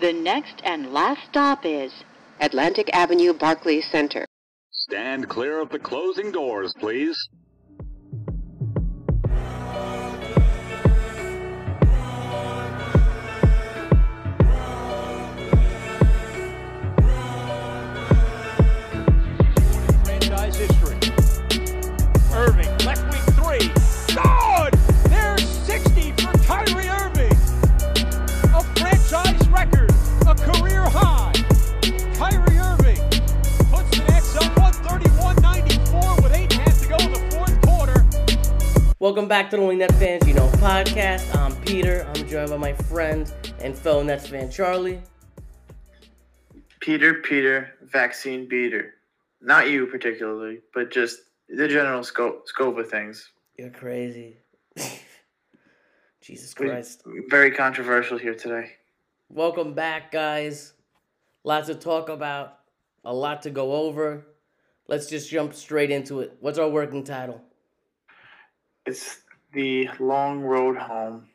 The next and last stop is Atlantic Avenue Barclays Center. Stand clear of the closing doors, please. Welcome back to the Only Net Fans You Know podcast. I'm Peter. I'm joined by my friend and fellow Nets fan Charlie. Peter, Peter, vaccine beater. Not you particularly, but just the general scope scope of things. You're crazy. Jesus Christ. Very controversial here today. Welcome back, guys. Lots to talk about, a lot to go over. Let's just jump straight into it. What's our working title? It's the long road home.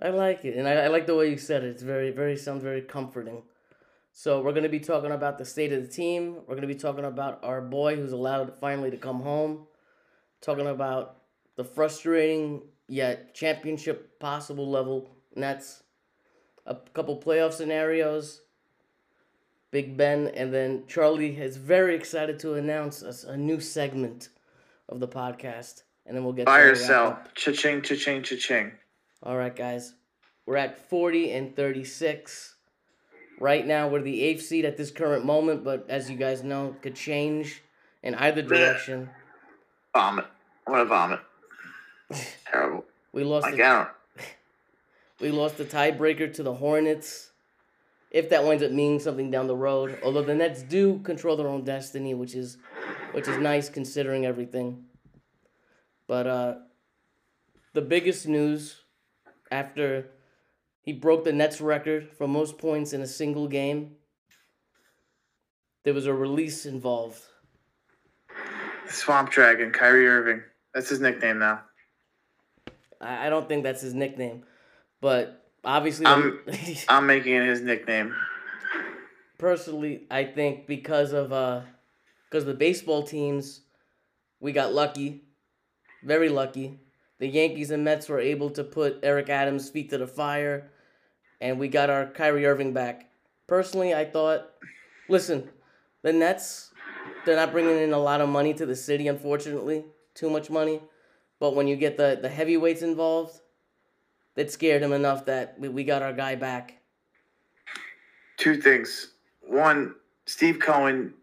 I like it, and I, I like the way you said it. It's very, very sounds very comforting. So we're gonna be talking about the state of the team. We're gonna be talking about our boy who's allowed finally to come home. Talking about the frustrating yet championship possible level Nets. A couple playoff scenarios. Big Ben, and then Charlie is very excited to announce us a new segment of the podcast, and then we'll get Buy to or the sell. Cha-ching, cha-ching, cha-ching. All right, guys. We're at 40 and 36. Right now, we're the eighth seed at this current moment, but as you guys know, could change in either direction. Vomit. I'm gonna vomit. Terrible. We lost Like, the, we lost the tiebreaker to the Hornets. If that winds up meaning something down the road, although the Nets do control their own destiny, which is which is nice considering everything. But uh the biggest news after he broke the Nets record for most points in a single game, there was a release involved. Swamp Dragon, Kyrie Irving. That's his nickname now. I, I don't think that's his nickname, but obviously, I'm- I'm making it his nickname. personally, I think because of uh, because the baseball teams, we got lucky, very lucky. The Yankees and Mets were able to put Eric Adams' feet to the fire, and we got our Kyrie Irving back. Personally, I thought, listen, the Nets, they're not bringing in a lot of money to the city, unfortunately, too much money. But when you get the the heavyweights involved, that scared him enough that we, we got our guy back. Two things. One, Steve Cohen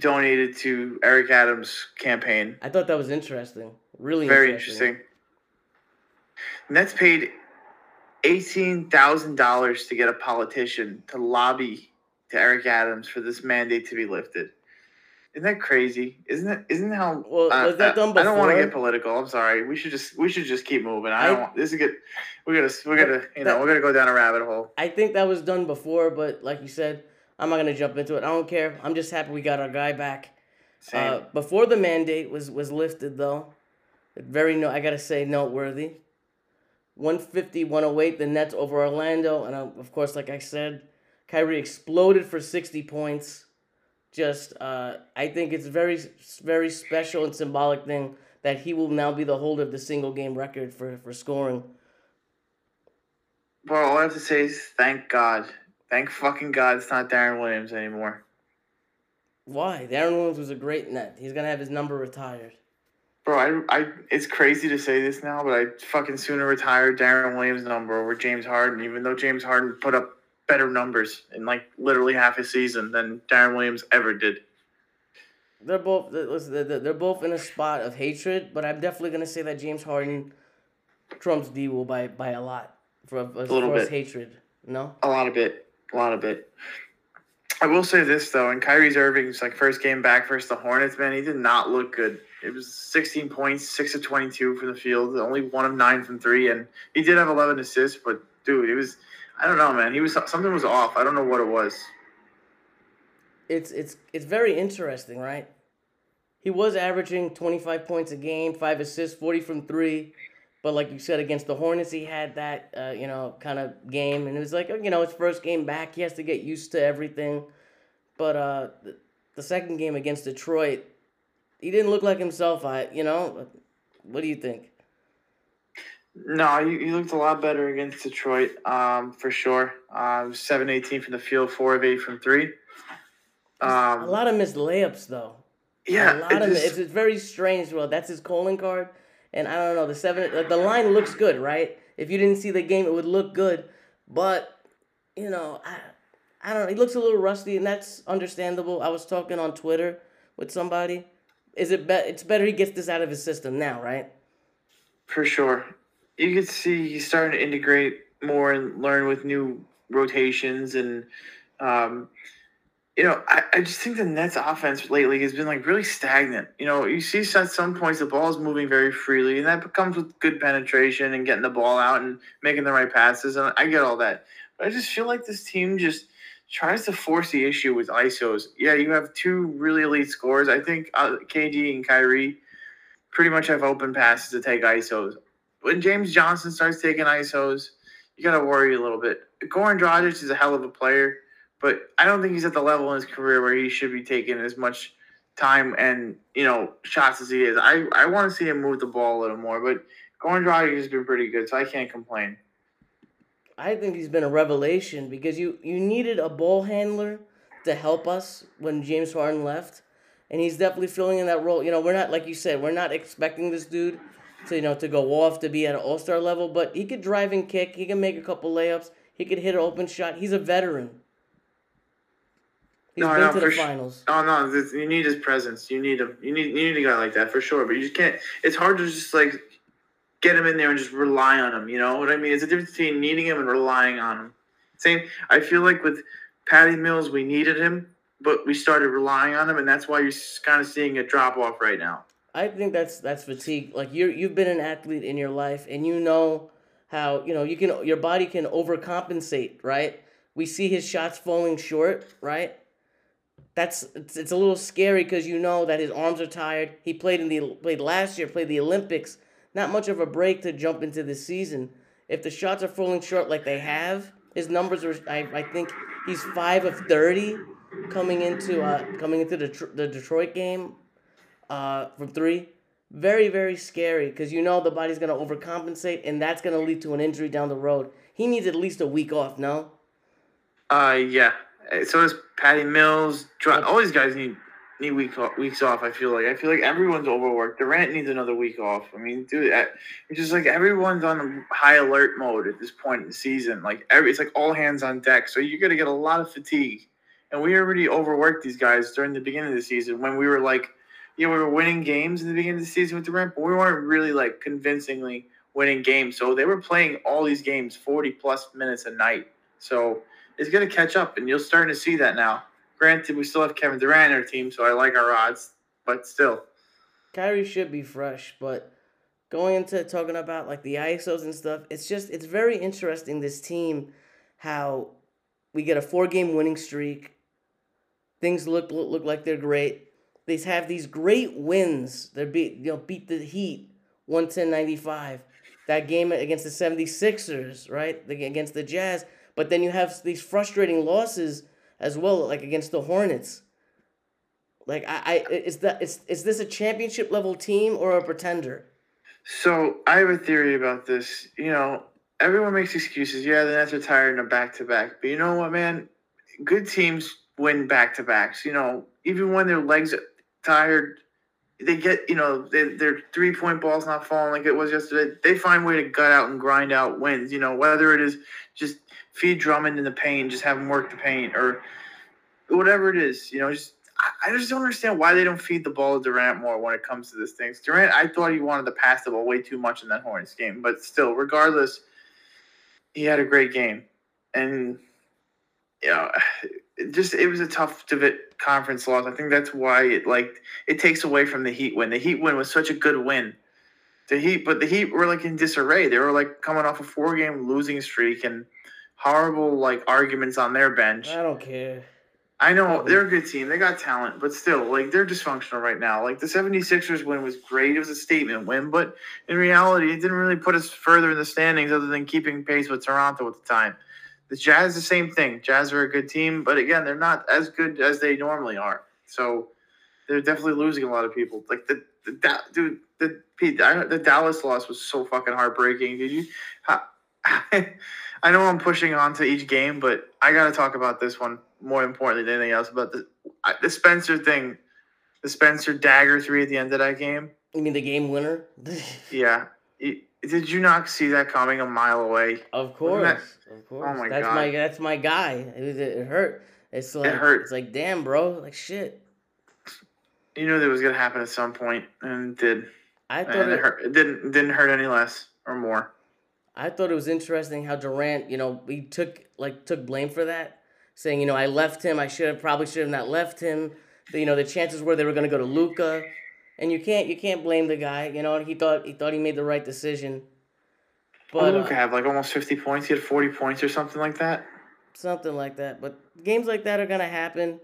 donated to Eric Adams' campaign. I thought that was interesting. Really Very interesting. interesting. Nets paid eighteen thousand dollars to get a politician to lobby to Eric Adams for this mandate to be lifted. Isn't that crazy? Isn't it? Isn't how? Well, was that done I don't want to get political. I'm sorry. We should just we should just keep moving. I, I- don't want this is good. We're gonna we're gonna you know That- we're gonna go down a rabbit hole. I think that was done before, but like you said, I'm not gonna jump into it. I don't care. I'm just happy we got our guy back. Same. Uh, before the mandate was was lifted, though, very no, I gotta say noteworthy. 150, 108, the Nets over Orlando, and uh, of course, like I said, Kyrie exploded for 60 points. Just, uh, I think it's very, very special and symbolic thing that he will now be the holder of the single game record for for scoring. Well, all I have to say is thank God. Thank fucking God it's not Deron Williams anymore. Why? Deron Williams was a great net. He's gonna have his number retired. Bro, I, I, it's crazy to say this now, but I fucking sooner retire Deron Williams' number over James Harden, even though James Harden put up better numbers in like literally half his season than Deron Williams ever did. They're both listen, they're, both in a spot of hatred, but I'm definitely gonna say that James Harden trumps D will by by a lot for as little far as bit. hatred. No, A lot of it, a lot of it. I will say this though, in Kyrie's Irving's like first game back versus the Hornets, man, he did not look good. It was 16 points, six of 22 from the field, only one of nine from three, and he did have 11 assists. But dude, it was, I don't know, man. He was something was off. I don't know what it was. it's it's it's very interesting, right? He was averaging 25 points a game, five assists, 40 from three, But like you said, against the Hornets, he had that uh, you know kind of game, and it was like you know his first game back. He has to get used to everything. But uh, the, the second game against Detroit, he didn't look like himself. I you know, what do you think? No, he, he looked a lot better against Detroit, um, for sure. Um, seven eighteen from the field, four of eight from three. Um, a lot of missed layups though. Yeah, a lot it of just, it's, it's very strange. Well, that's his calling card, and I don't know the seven. The line looks good, right? If you didn't see the game, it would look good, but you know, I, I don't know. He looks a little rusty, and that's understandable. I was talking on Twitter with somebody. Is it bet? It's better he gets this out of his system now, right? For sure, you can see he's starting to integrate more and learn with new rotations and. Um, you know, I, I just think the Nets offense lately has been like really stagnant. You know, you see at some points the ball is moving very freely, and that comes with good penetration and getting the ball out and making the right passes. And I get all that. But I just feel like this team just tries to force the issue with ISOs. Yeah, you have two really elite scorers. I think uh, KD and Kyrie pretty much have open passes to take ISOs. When James Johnson starts taking ISOs, you got to worry a little bit. Goran Dragic is a hell of a player but I don't think he's at the level in his career where he should be taking as much time and you know shots as he is. I I want to see him move the ball a little more, but Goran Dragic has been pretty good, so I can't complain. I think he's been a revelation because you you needed a ball handler to help us when James Harden left, and he's definitely filling in that role. You know, we're not like you said, we're not expecting this dude to you know to go off to be at an All Star level, but he could drive and kick. He can make a couple layups. He could hit an open shot. He's a veteran. He's no, been no, to the finals. Oh no, this, you need his presence. You need him. You need you need a guy like that for sure. But you just can't. It's hard to just like get him in there and just rely on him. You know what I mean? It's a difference between needing him and relying on him. Same. I feel like with Patty Mills, we needed him, but we started relying on him, and that's why you're kind of seeing a drop off right now. I think that's that's fatigue. Like you're you've been an athlete in your life, and you know how you know you can your body can overcompensate, right? We see his shots falling short, right? That's it's, it's a little scary because you know that his arms are tired. He played in the played last year, played the Olympics. Not much of a break to jump into this season. If the shots are falling short like they have, his numbers are. I, I think he's five of thirty coming into uh coming into the the Detroit game, uh from three. Very very scary because you know the body's gonna overcompensate and that's gonna lead to an injury down the road. He needs at least a week off. No. Uh yeah, so does Patty Mills. All these guys need need week weeks off. I feel like I feel like everyone's overworked. Durant needs another week off. I mean, dude, it's just like everyone's on high alert mode at this point in the season. Like every, it's like all hands on deck. So you're gonna get a lot of fatigue. And we already overworked these guys during the beginning of the season when we were like, you know, we were winning games in the beginning of the season with Durant, but we weren't really like convincingly winning games. So they were playing all these games 40 plus minutes a night. So is going to catch up, and you're starting to see that now. Granted, we still have Kevin Durant in our team, so I like our odds, but still. Kyrie should be fresh, but going into talking about like the ISOs and stuff, it's just it's very interesting this team how we get a four game winning streak. Things look look like they're great. They have these great wins. They beat you know beat the Heat 110-95. That game against the 76ers, right? Against the Jazz but then you have these frustrating losses as well, like against the Hornets. Like I, I is that is is this a championship level team or a pretender? So I have a theory about this. You know, everyone makes excuses. Yeah, the Nets are tired in a back to back, but you know what, man? Good teams win back to backs. You know, even when their legs are tired, they get you know they, their three point ball's not falling like it was yesterday. They find way to gut out and grind out wins. You know, whether it is just feed Drummond in the paint, just have him work the paint, or whatever it is. You know, just I just don't understand why they don't feed the ball to Durant more when it comes to this thing. Durant, I thought he wanted to pass the ball way too much in that Hornets game, but still, regardless, he had a great game, and you know, it just it was a tough divot conference loss. I think that's why it like it takes away from the Heat win. The Heat win was such a good win. The Heat, but the Heat were like in disarray. They were like coming off a four game losing streak and horrible like arguments on their bench. I don't care. I know they're a good team. They got talent, but still, like they're dysfunctional right now. Like the 76ers win was great. It was a statement win, but in reality, it didn't really put us further in the standings other than keeping pace with Toronto at the time. The Jazz, the same thing. Jazz are a good team, but again, they're not as good as they normally are. So they're definitely losing a lot of people. Like the, the Da- dude, the Pete, the Dallas loss was so fucking heartbreaking. Did you? I know I'm pushing on to each game, but I got to talk about this one more importantly than anything else. About the the Spencer thing, the Spencer dagger three at the end of that game. You mean the game winner? Yeah, Y- did you not see that coming a mile away? of course, that- of oh course. my that's God. my that's my guy. It, was- it hurt. It's like it hurt. It's like damn, bro. Like shit. You knew that was gonna happen at some point, and it did. I thought it it, hurt. It didn't. It didn't hurt any less or more. I thought it was interesting how Durant, you know, he took like took blame for that, saying, you know, I left him. I should have probably should have not left him. The, you know, the chances were they were going to go to Luka, and you can't you can't blame the guy. You know, he thought he thought he made the right decision. But But Luka uh, had like almost fifty points. He had forty points or something like that. something like that. But games like that are gonna happen.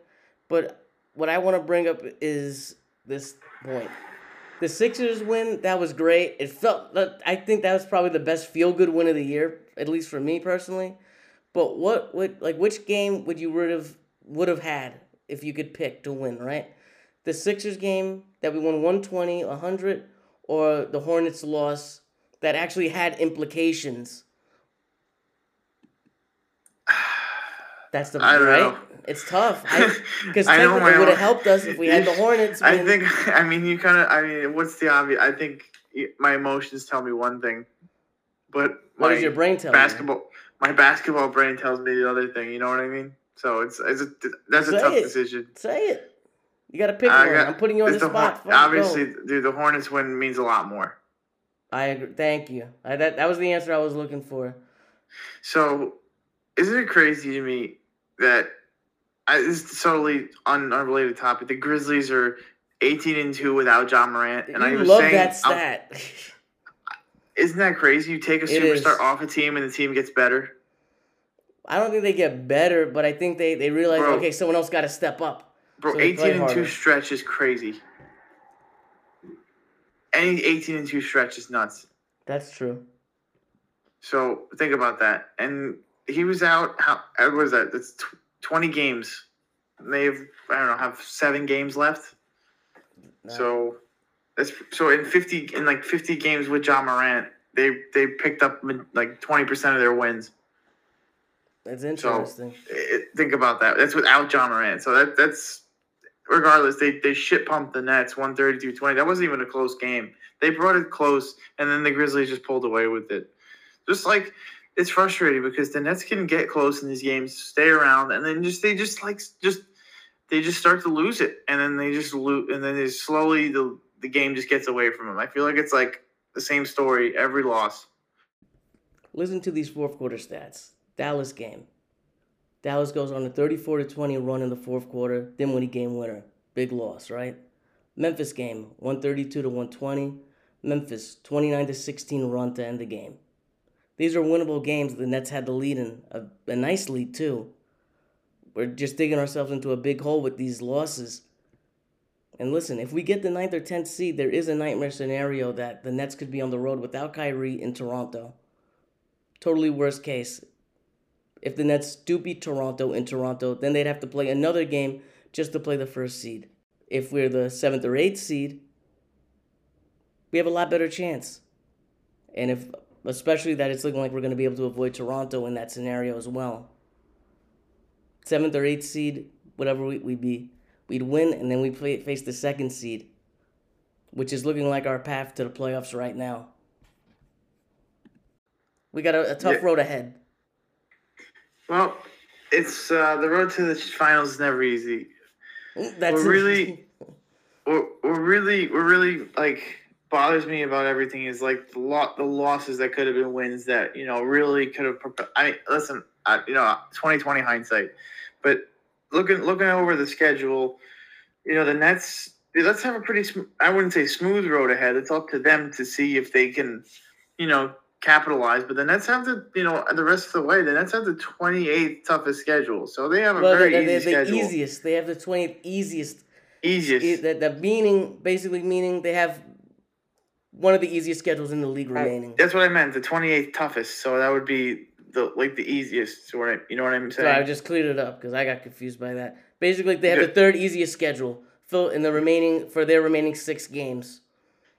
But what I want to bring up is this point. The Sixers win, that was great. It felt I think that was probably the best feel good win of the year, at least for me personally. But what would like which game would you would have would have had if you could pick to win, right? The Sixers game that we won 120, 100 or the Hornets loss that actually had implications. That's the I right. know. It's tough because technically it would have helped us if we had the Hornets. I think. I mean, you kind of. I mean, what's the obvious? I think my emotions tell me one thing, but What does your brain tell you? basketball, my basketball brain tells me the other thing. You know what I mean? So it's, it's a, that's a tough it. decision. Say it. You got to pick I one. got- I'm putting you on the it's spot. Hor- obviously, go. dude, the Hornets win means a lot more. I agree. Thank you. I, that that was the answer I was looking for. So, isn't it crazy to me that I, this is totally un, unrelated topic? The Grizzlies are eighteen and two without Ja Morant, and I you was love saying, that I'm- stat. isn't that crazy? You take a superstar off a team, and the team gets better. I don't think they get better, but I think they they realize Bro. okay, someone else got to step up. Bro, So eighteen and two stretch is crazy. Any eighteen and two stretch is nuts. That's true. So think about that. And he was out. How uh, what was that? It's tw- twenty games. They've I don't know have seven games left. No. So that's so in fifty in like fifty games with Ja Morant, they they picked up like twenty percent of their wins. That's interesting. It- think about that. That's without Ja Morant. So that that's regardless. They they shit pumped the Nets 132-20. That wasn't even a close game. They brought it close, and then the Grizzlies just pulled away with it. Just like it's frustrating because the Nets can get close in these games, stay around, and then just they just like just they just start to lose it, and then they just lose, and then they slowly the the game just gets away from them. I feel like it's like the same story every loss. Listen to these fourth quarter stats. Dallas game. Dallas goes on a 34 to 20 run in the fourth quarter, then winning game winner. Big loss, right? Memphis game, 132 to 120. Memphis, 29 to 16 run to end the game. These are winnable games. The Nets had the lead in a, a nice lead too. We're just digging ourselves into a big hole with these losses. And listen, if we get the ninth or tenth seed, there is a nightmare scenario that the Nets could be on the road without Kyrie in Toronto. Totally worst case. If the Nets do beat Toronto in Toronto, then they'd have to play another game just to play the first seed. If we're the seventh or eighth seed, we have a lot better chance. And if, especially that it's looking like we're going to be able to avoid Toronto in that scenario as well. Seventh or eighth seed, whatever we, we'd be, we'd win, and then we play, face the second seed, which is looking like our path to the playoffs right now. We got a, a tough Yeah. road ahead. Well, it's uh, the road to the finals is never easy. That's really We're really- What, what really, what really like bothers me about everything is like the lot, the losses that could have been wins that you know really could have. I mean, listen, I, you know, twenty twenty hindsight, but looking looking over the schedule, you know, the Nets. Let's have a pretty. sm- I wouldn't say smooth road ahead. It's up to them to see if they can, you know, capitalize. But the Nets have the you know the rest of the way. The Nets have the 28th toughest schedule, so they have a Well, very they're, easy they're the schedule. easiest. They have the twentieth easiest. Easiest. E- The, the meaning, basically meaning they have one of the easiest schedules in the league remaining. That's what I meant. The 28th toughest. So that would be the like the easiest. What I, you know what I'm saying? So I just cleared it up because I got confused by that. Basically, they have the third easiest schedule fill in the remaining for their remaining six games.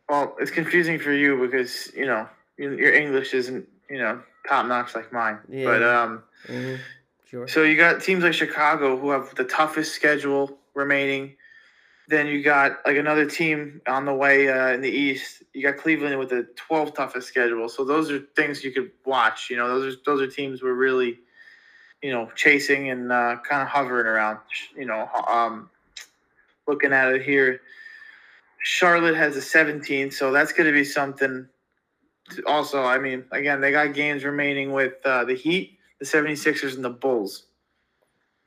Well, it's confusing for you because you know your your English isn't you know top notch like mine. Yeah. But um, hmm Sure. so you got teams like Chicago who have the toughest schedule remaining. Then you got like another team on the way uh, in the East. You got Cleveland with the 12th toughest schedule. So those are things you could watch. You know, those are those are teams we're really, you know, chasing and uh, kind of hovering around. You know, um, looking at it here, Charlotte has a 17, so that's going to be something. Also, I mean, again, they got games remaining with uh, the Heat, the 76ers, and the Bulls.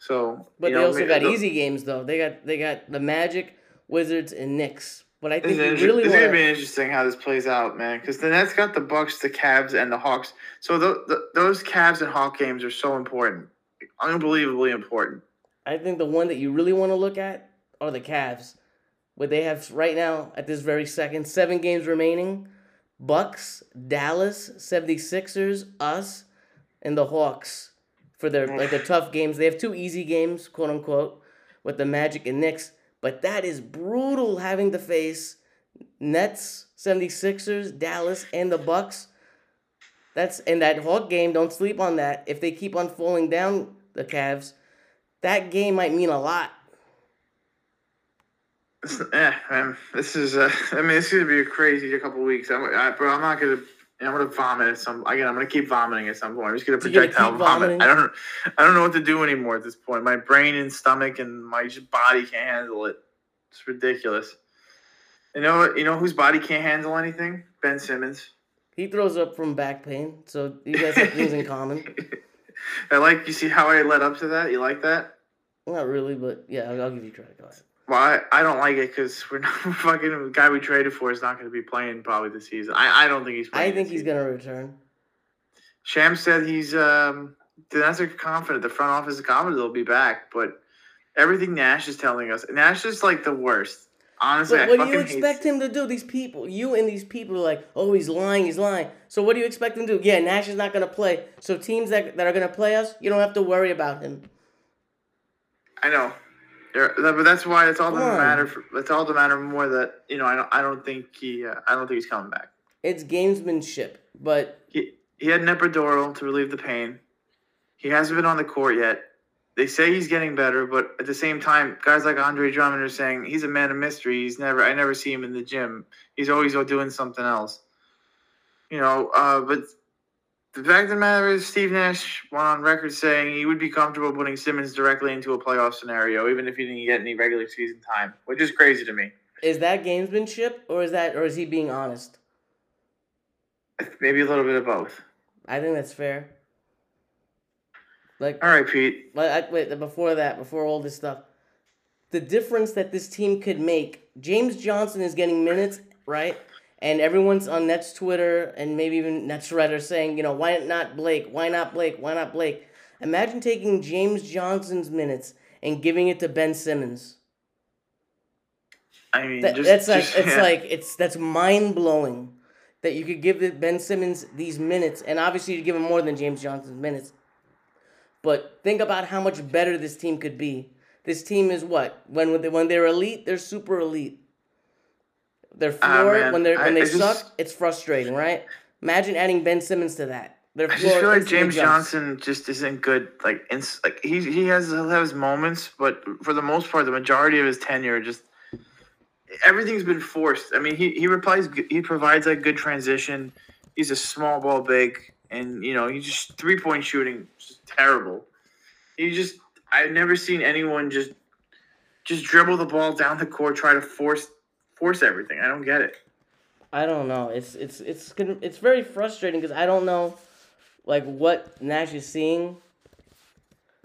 So, But they know, also got the- easy games though. They got they got the Magic, Wizards, and Knicks. But I think inter- really it's gonna be interesting how this plays out, man. Because the Nets got the Bucks, the Cavs, and the Hawks. So th- th- those Cavs and Hawk games are so important, unbelievably important. I think the one that you really want to look at are the Cavs. What they have right now at this very second, seven games remaining. Bucks, Dallas, 76ers, us, and the Hawks for their like their tough games. They have two easy games, quote unquote, with the Magic and Knicks. But that is brutal having to face Nets, 76ers, Dallas, and the Bucks. That's and that Hawk game, don't sleep on that. If they keep on falling down the Cavs, that game might mean a lot. Yeah, man. This is. Uh, I mean, it's gonna be a crazy couple weeks. I'm, I, bro, I'm not gonna. I'm gonna vomit at some. Again, I'm gonna keep vomiting at some point. I'm just gonna you're gonna projectile vomit. vomiting? I don't. I don't know what to do anymore at this point. My brain and stomach and my body can't handle it. It's ridiculous. You know. You know whose body can't handle anything? Ben Simmons. He throws up from back pain, so you guys have things in common. I like. You see how I led up to that? You like that? Not really, but yeah, I'll, I'll give you credit. Go ahead. Well, I, I don't like it because we're not fucking the guy we traded for is not going to be playing probably this season. I, I don't think he's. I think he's gonna return. Shams said he's um the Nets are confident. The front office is confident they'll be back, but everything Nash is telling us, Nash is like the worst. Honestly, But what do you expect him to do? These people, you and these people are like, oh, he's lying, he's lying. So what do you expect him to do? Yeah, Nash is not gonna play. So teams that, that are gonna play us, you don't have to worry about him. I know, There- but that's why it's all the matter. For, it's all the matter more that you know. I don't. I don't think he. Uh, I don't think he's coming back. It's gamesmanship, but He he had an epidural to relieve the pain. He hasn't been on the court yet. They say he's getting better, but at the same time, guys like Andre Drummond are saying he's a man of mystery. He's never. I never see him in the gym. He's always doing something else. You know, uh, but the fact of the matter is, Steve Nash went on record saying he would be comfortable putting Simmons directly into a playoff scenario, even if he didn't get any regular season time, which is crazy to me. is that gamesmanship or is that or is he being honest? Maybe a little bit of both. I think that's fair. Like All right, Pete. But I, wait, before that, before all this stuff, the difference that this team could make. James Johnson is getting minutes, right? And everyone's on Nets Twitter and maybe even Nets Reddit saying, you know, why not Blake? Why not Blake? Why not Blake? Imagine taking James Johnson's minutes and giving it to Ben Simmons. I mean, That, just, that's like just- it's like it's that's mind blowing that you could give Ben Simmons these minutes, and obviously you give him more than James Johnson's minutes. But think about how much better this team could be. This team is what when when they're elite, they're super elite. Their Ah, floor man, when they I- when they I just- suck, it's frustrating, right? Imagine adding Ben Simmons to that. Their I just feel like James. Johnson just isn't good. Like, ins- like he he has he'll have his moments, but for the most part, the majority of his tenure just everything's been forced. I mean, he he replies he provides like good transition. He's a small ball big, and you know he just three point shooting just terrible. He just I've never seen anyone just just dribble the ball down the court, try to force force everything. I don't get it. I don't know. It's it's it's it's very frustrating because I don't know, like what Nash is seeing.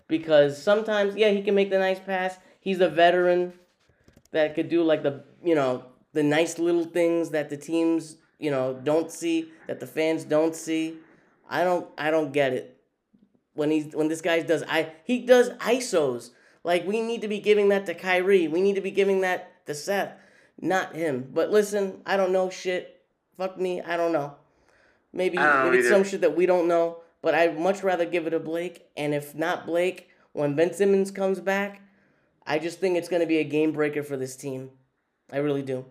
Because sometimes, yeah, he can make the nice pass. He's a veteran that could do like the you know the nice little things that the teams you know, don't see that the fans don't see. I don't I don't get it. When he's when this guy does I he does ISOs. Like we need to be giving that to Kyrie. We need to be giving that to Seth, not him. But listen, I don't know shit. Fuck me, I don't know. Maybe, don't know maybe it's some shit that we don't know. But I'd much rather give it to Blake. And if not Blake, when Ben Simmons comes back, I just think it's gonna be a game breaker for this team. I really do.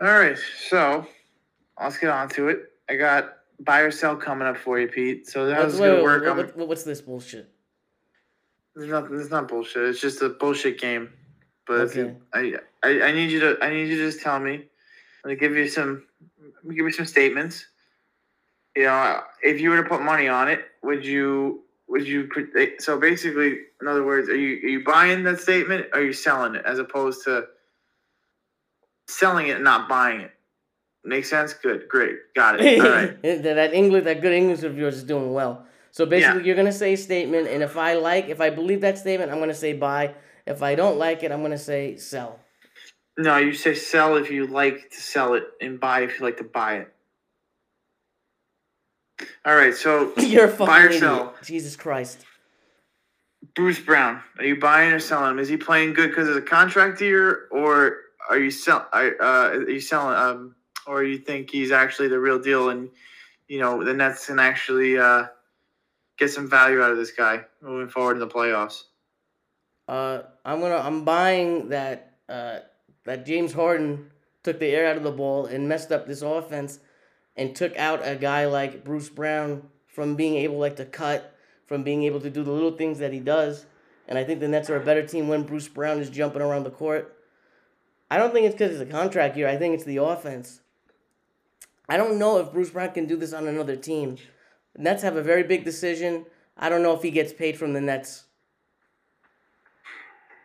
All right, so let's get on to it. I got buy or sell coming up for you, Pete. So that was gonna work. wait, what's this bullshit? It's not. It's not bullshit. It's just a bullshit game. But Okay. I, I, I need you to. I need you to just tell me. I'm gonna give you some. Give you some statements. You know, if you were to put money on it, would you? Would you? So basically, in other words, are you are you buying that statement? Or are you selling it, as opposed to selling it and not buying it? Make sense? Good. Great. Got it. All right. that, English, that good English of yours is doing well. So basically, Yeah. you're gonna say a statement, and if I like, if I believe that statement, I'm gonna say buy. If I don't like it, I'm gonna say sell. No, you say sell if you like to sell it, and buy if you like to buy it. All right, so You're a fucking Buy or idiot. sell? Jesus Christ. Bruce Brown, are you buying or selling him? Is he playing good because of the contract year, or are you sell? Are, uh, are you selling? Um, or you think he's actually the real deal, and you know the Nets can actually uh, get some value out of this guy moving forward in the playoffs? Uh, I'm gonna, I'm buying that. Uh, that James Harden took the air out of the ball and messed up this offense, and took out a guy like Bruce Brown from being able like to cut, from being able to do the little things that he does. And I think the Nets are a better team when Bruce Brown is jumping around the court. I don't think it's because it's a contract year. I think it's the offense. I don't know if Bruce Brown can do this on another team. The Nets have a very big decision. I don't know if he gets paid from the Nets.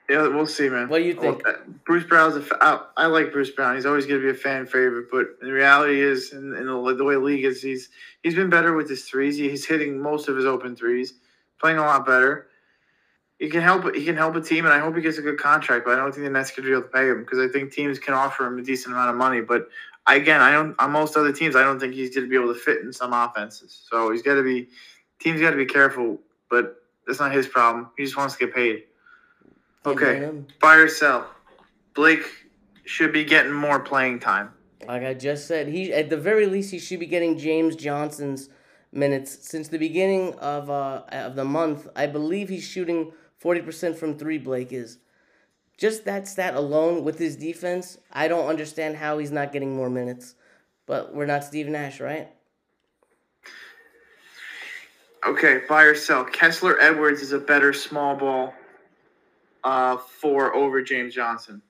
Yeah, we'll see, man. What do you think? Well, Bruce Brown's a. Fa- I, I like Bruce Brown. He's always going to be a fan favorite, but the reality is, in, in the, the way the league is, he's he's been better with his threes. He- He's hitting most of his open threes, playing a lot better. He can help. He can help a team, and I hope he gets a good contract. But I don't think the Nets could be able to pay him because I think teams can offer him a decent amount of money. But again, I don't. On most other teams, I don't think he's going to be able to fit in some offenses. So he's got to be. Teams got to be careful, but that's not his problem. He just wants to get paid. Okay. Buy or sell. Blake should be getting more playing time. Like I just said, he at the very least he should be getting James Johnson's minutes since the beginning of uh of the month. I believe he's shooting forty percent from three. Blake is. Just that stat alone with his defense, I don't understand how he's not getting more minutes. But we're not Steve Nash, right? Okay, buy or sell. Kessler Edwards is a better small ball uh, for over James Johnson.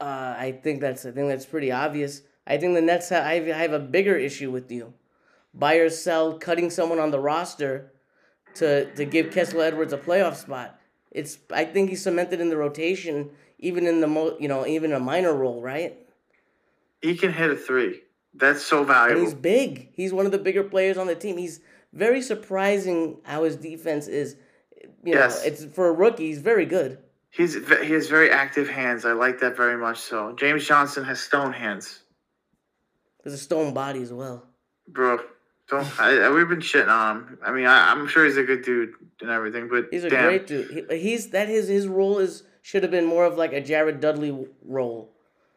Uh, I think that's I think that's pretty obvious. I think the Nets have I have, a bigger issue with you. Buy or sell cutting someone on the roster to to give Kessler Edwards a playoff spot. It's I think he's cemented in the rotation, even in the mo you know even a minor role, right? He can hit a three. That's so And valuable. he's big. He's one of the bigger players on the team. He's very surprising how his defense is. You know, Yes. it's for a rookie. He's very good. He's he has very active hands. I like that very much. So James Johnson has stone hands, There's a stone body as well. bro. Don't I, I- we've been shitting on him. I mean, I, I'm sure he's a good dude and everything, but He's a damn, great dude. He, he's that his his role is should have been more of like a Jared Dudley role.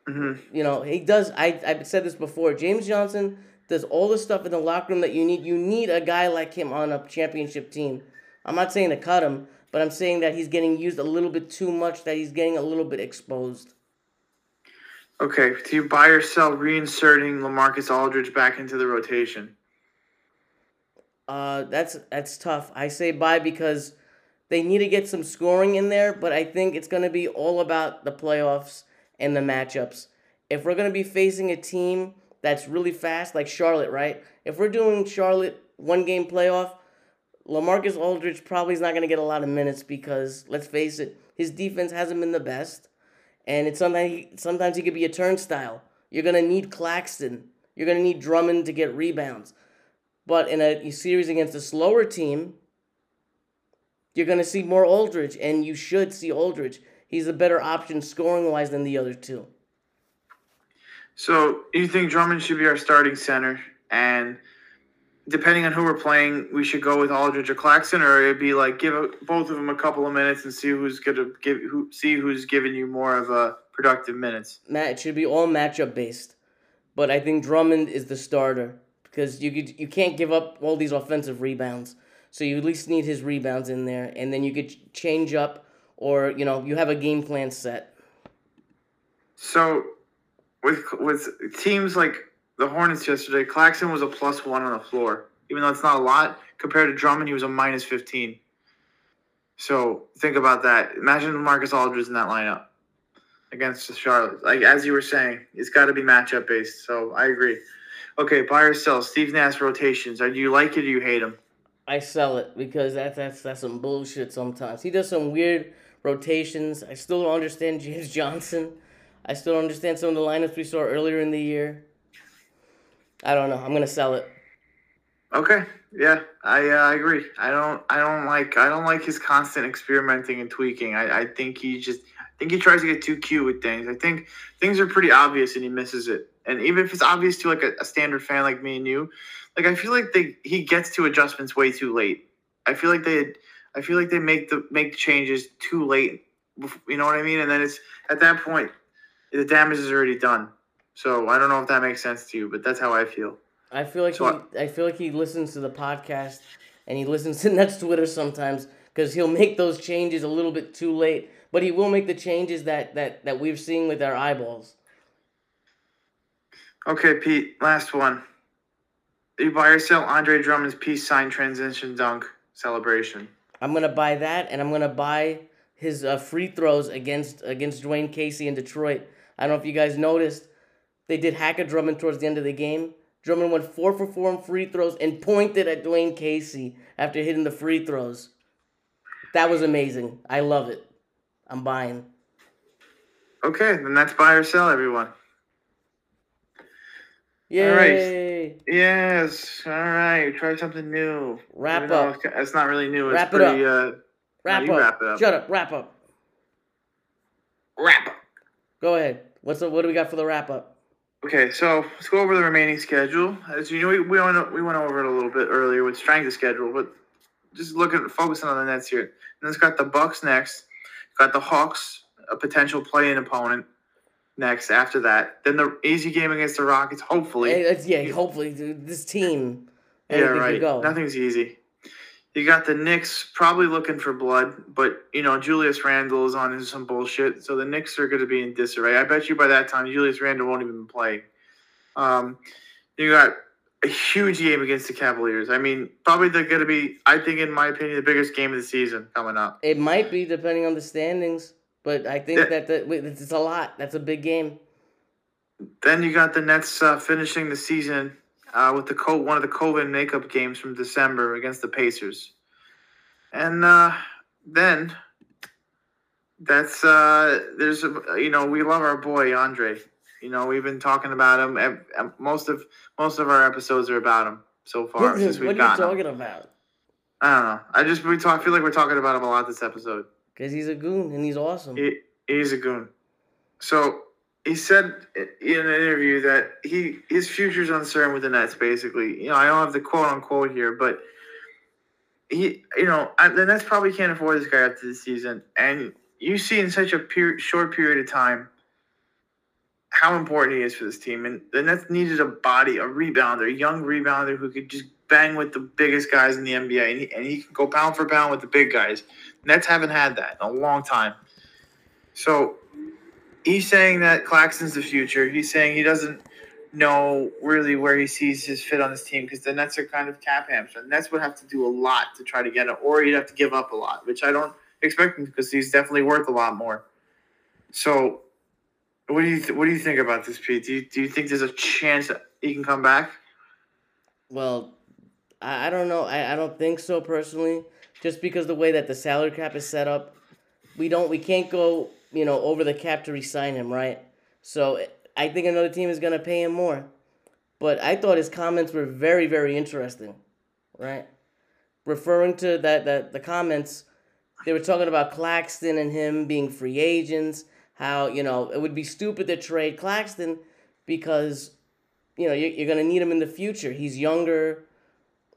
Mhm. You know, he does. I I've said this before. James Johnson does all the stuff in the locker room that you need. You need a guy like him on a championship team. I'm not saying to cut him, but I'm saying that he's getting used a little bit too much. That he's getting a little bit exposed. Okay, do you buy or sell reinserting LaMarcus Aldridge back into the rotation? Uh, that's that's tough. I say buy because they need to get some scoring in there, but I think it's going to be all about the playoffs and the matchups. If we're going to be facing a team that's really fast, like Charlotte, right? If we're doing Charlotte one game playoff, LaMarcus Aldridge probably is not going to get a lot of minutes because let's face it, his defense hasn't been the best, and it's sometimes sometimes he could be a turnstile. You're going to need Claxton. You're going to need Drummond to get rebounds. But in a series against a slower team, you're going to see more Aldridge, and you should see Aldridge. He's a better option scoring wise than the other two. So you think Drummond should be our starting center, and depending on who we're playing, we should go with Aldridge or Claxton, or it'd be like give a, both of them a couple of minutes and see who's gonna give who see who's giving you more of a productive minutes. Matt, it should be all matchup based, but I think Drummond is the starter because you could you can't give up all these offensive rebounds. So you at least need his rebounds in there, and then you could change up, or you know you have a game plan set. So with with teams like the Hornets yesterday, Claxton was a plus one on the floor, even though it's not a lot compared to Drummond. He was a minus fifteen. So think about that. Imagine Marcus Aldridge in that lineup against the Charlotte. Like as you were saying, it's got to be matchup based. So I agree. Okay, buy or sell. Steve Nash rotations. Do you like it or you hate him? I sell it because that's that's that's some bullshit. Sometimes he does some weird rotations. I still don't understand James Johnson. I still don't understand some of the lineups we saw earlier in the year. I don't know. I'm gonna sell it. Okay. Yeah, I uh, I agree. I don't I don't like I don't like his constant experimenting and tweaking. I, I think he just I think he tries to get too cute with things. I think things are pretty obvious and he misses it. And even if it's obvious to like a, a standard fan like me and you, like I feel like they he gets to adjustments way too late. I feel like they I feel like they make the make changes too late. You know what I mean? And then it's at that point the damage is already done. So I don't know if that makes sense to you, but that's how I feel. I feel like So he, I feel like he listens to the podcast and he listens to Nets Twitter sometimes because he'll make those changes a little bit too late, but he will make the changes that that that we've seen with our eyeballs. Okay, Pete, last one. You buy or sell Andre Drummond's peace sign transition dunk celebration. I'm gonna buy that, and I'm gonna buy his uh, free throws against against Dwane Casey in Detroit. I don't know if you guys noticed, they did hack a Drummond towards the end of the game. Drummond went four for four on free throws and pointed at Dwane Casey after hitting the free throws. That was amazing. I love it. I'm buying. Okay, then that's buy or sell, everyone. Yay! Yes, all right. Try something new. Wrap Even up. It's not really new. It's Wrap it pretty, Uh, Wrap you up. wrap up. Shut up. Wrap up. wrap up. Go ahead. What's the, what do we got for the wrap up? Okay, so let's go over the remaining schedule. As you know, we, we went we went over it a little bit earlier with strength of schedule, but just looking focusing on the Nets here. And it's got the Bucks next, got the Hawks, a potential play-in opponent next. After that, then the easy game against the Rockets, hopefully. It's- yeah, hopefully dude, this team. yeah, right. Go. Nothing's easy. You got the Knicks probably looking for blood, but you know Julius Randle is on some bullshit, so the Knicks are going to be in disarray. I bet you by that time Julius Randle won't even play. Um, you got a huge game against the Cavaliers. I mean, probably they're going to be, I think, in my opinion, the biggest game of the season coming up. It might be depending on the standings, but I think Yeah. that the, it's a lot. That's a big game. Then you got the Nets uh, finishing the season uh, with the co- one of the COVID makeup games from December against the Pacers, and uh, then that's uh, there's a, you know we love our boy Andre. You know we've been talking about him. Most of most of our episodes are about him so far since what are you gotten him. talking about? I don't know. I just we talk. Feel like we're talking about him a lot this episode. Because he's a goon and he's awesome. He, he's a goon. So he said in an interview that he his future's uncertain with the Nets. Basically, you know, I don't have the quote unquote here, but he, you know, the Nets probably can't afford this guy after the season. And you see in such a per- short period of time how important he is for this team. And the Nets needed a body, a rebounder, a young rebounder who could just bang with the biggest guys in the NBA, and he, and he can go pound for pound with the big guys. Nets haven't had that in a long time. So he's saying that Claxton's the future. He's saying he doesn't know really where he sees his fit on this team because the Nets are kind of cap hamstrung. The Nets would have to do a lot to try to get him, or he'd have to give up a lot, which I don't expect him because he's definitely worth a lot more. So, what do you th- what do you think about this, Pete? Do you, do you think there's a chance that he can come back? Well, I, I don't know. I, I don't think so personally. Just because the way that the salary cap is set up, we don't we can't go you know over the cap to resign him, right? So I think another team is gonna pay him more. But I thought his comments were very very interesting, right? Referring to that that the comments, they were talking about Claxton and him being free agents. How you know it would be stupid to trade Claxton because you know you're, you're gonna need him in the future. He's younger.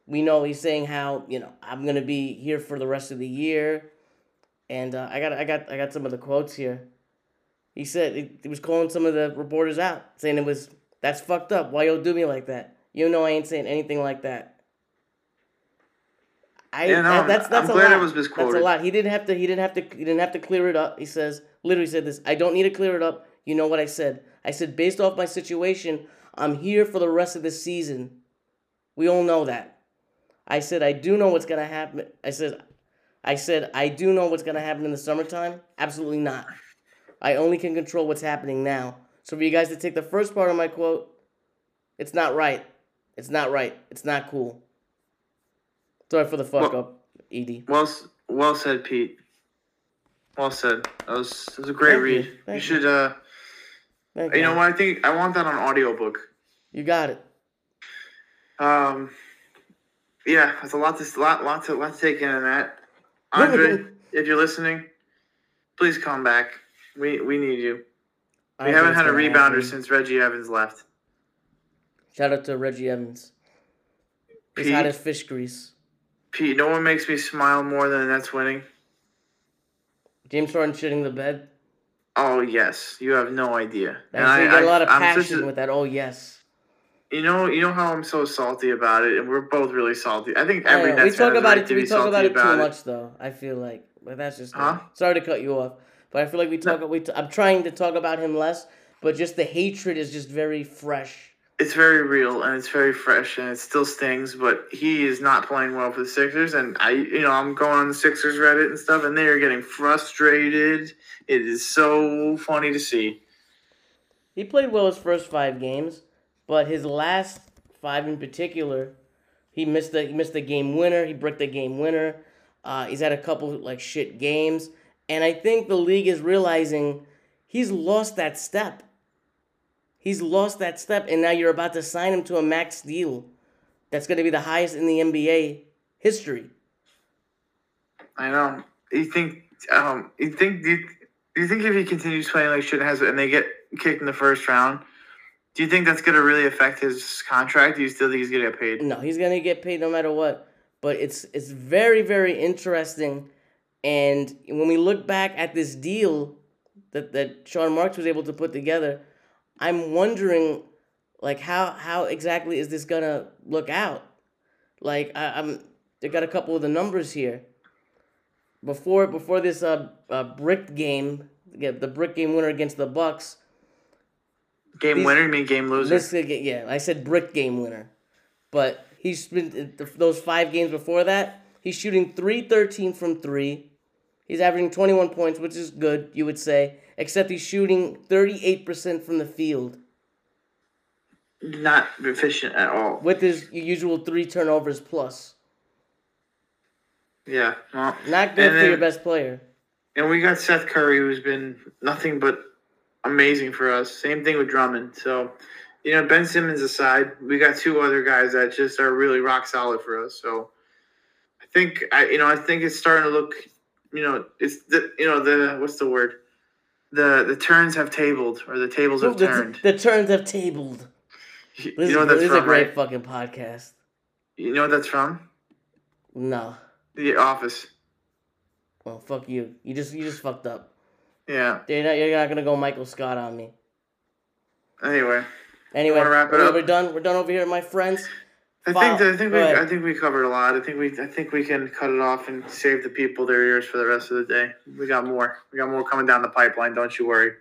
We know he's saying how you know I'm gonna be here for the rest of the year, and uh, I got I got I got some of the quotes here. He said he, he was calling some of the reporters out, saying it was that's fucked up. Why you do me like that? You know I ain't saying anything like that. I Yeah, no, that- that's that's I'm a glad lot. it was That's a lot. He didn't have to. He didn't have to. He didn't have to clear it up. He says literally said this. I don't need to clear it up. You know what I said. I said based off my situation, I'm here for the rest of the season. We all know that. I said I do know what's gonna happen. I said, I said I do know what's gonna happen in the summertime. Absolutely not. I only can control what's happening now. So for you guys to take the first part of my quote, it's not right. It's not right. It's not cool. Sorry for the fuck Well- up, Edie. Well, well said, Pete. Well said. That was, that was a great Thank read. You, you. should. uh Thank You know what? I think I want that on audiobook. You got it. Um, yeah, that's a lot to lot lot to lot to take in on that. Andre, if you're listening, please come back. We we need you. We don't haven't had a rebounder happen. since Reggie Evans left. Shout out to Reggie Evans. He's Pete? hot as fish grease. Pete, no one makes me smile more than the Nets winning. James Harden shitting the bed. Oh yes, you have no idea. That's you got a lot of passion a- with that. Oh yes. You know, you know how I'm so salty about it, and we're both really salty. I think every oh, know. Nets we talk about right it. We talk about it too about much, though. I feel like, but that's just. Huh? Sorry to cut you off, but I feel like we talk. We t- I'm trying to talk about him less, but just the hatred is just very fresh. It's very real and it's very fresh and it still stings, but he is not playing well for the Sixers. And I, you know, I'm going on the Sixers Reddit and stuff, and they are getting frustrated. It is so funny to see. He played well his first five games, but his last five in particular, he missed the he missed the game winner. He broke the game winner. Uh, he's had a couple like shit games, and I think the league is realizing he's lost that step. He's lost that step, and now you're about to sign him to a max deal. That's going to be the highest in the NBA history. I know. You think, um, you think, do you, do you think if he continues playing like shit has, and they get kicked in the first round, do you think that's going to really affect his contract? Do you still think he's going to get paid? No, he's gonna get paid no matter what. But it's it's very very interesting, and when we look back at this deal that that Sean Marks was able to put together, I'm wondering, like how how exactly is this gonna look out? Like I, I'm they got a couple of the numbers here. Before before this uh, uh brick game, the brick game winner against the Bucks. Game These- winner, you mean game loser? This yeah, I said brick game winner, but he's been uh, those five games before that. He's shooting three thirteen from three. He's averaging twenty one points, which is good, you would say. Except he's shooting thirty eight percent from the field Not efficient at all. with his usual three turnovers plus. Yeah. Well, Not good for then- your best player. And we got Seth Curry, who's been nothing but amazing for us. Same thing with Drummond. So, you know, Ben Simmons aside, we got two other guys that just are really rock solid for us. So, I think I, you know, I think it's starting to look, you know, it's the, you know, the what's the word? The the turns have tabled, or the tables have The, turned. the turns have tabled. You This, know what is, that's this is a great right? fucking podcast. You know what that's from? No, The Office. well, fuck you. You just you just fucked up. Yeah. You're not, you're not gonna go Michael Scott on me. Anyway, Anyway, we're, we're done. We're done over here, my friends. I File- think I think go we ahead. I think we covered a lot. I think we I think we can cut it off and save the people their ears for the rest of the day. We got more. We got more coming down the pipeline. Don't you worry.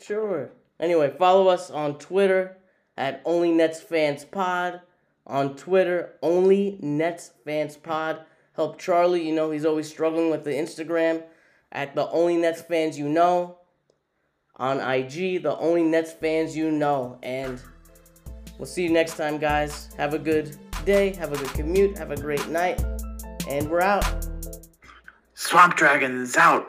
Sure. Anyway, follow us on Twitter at Only Nets Fans Pod. On Twitter, Only Nets Fans Pod. Help Charlie. You know he's always struggling with the Instagram at the Only Nets Fans You Know. On IG, the Only Nets Fans You Know. And we'll see you next time, guys. Have a good day. Have a good commute. Have a great night. And we're out. Swamp Dragons out.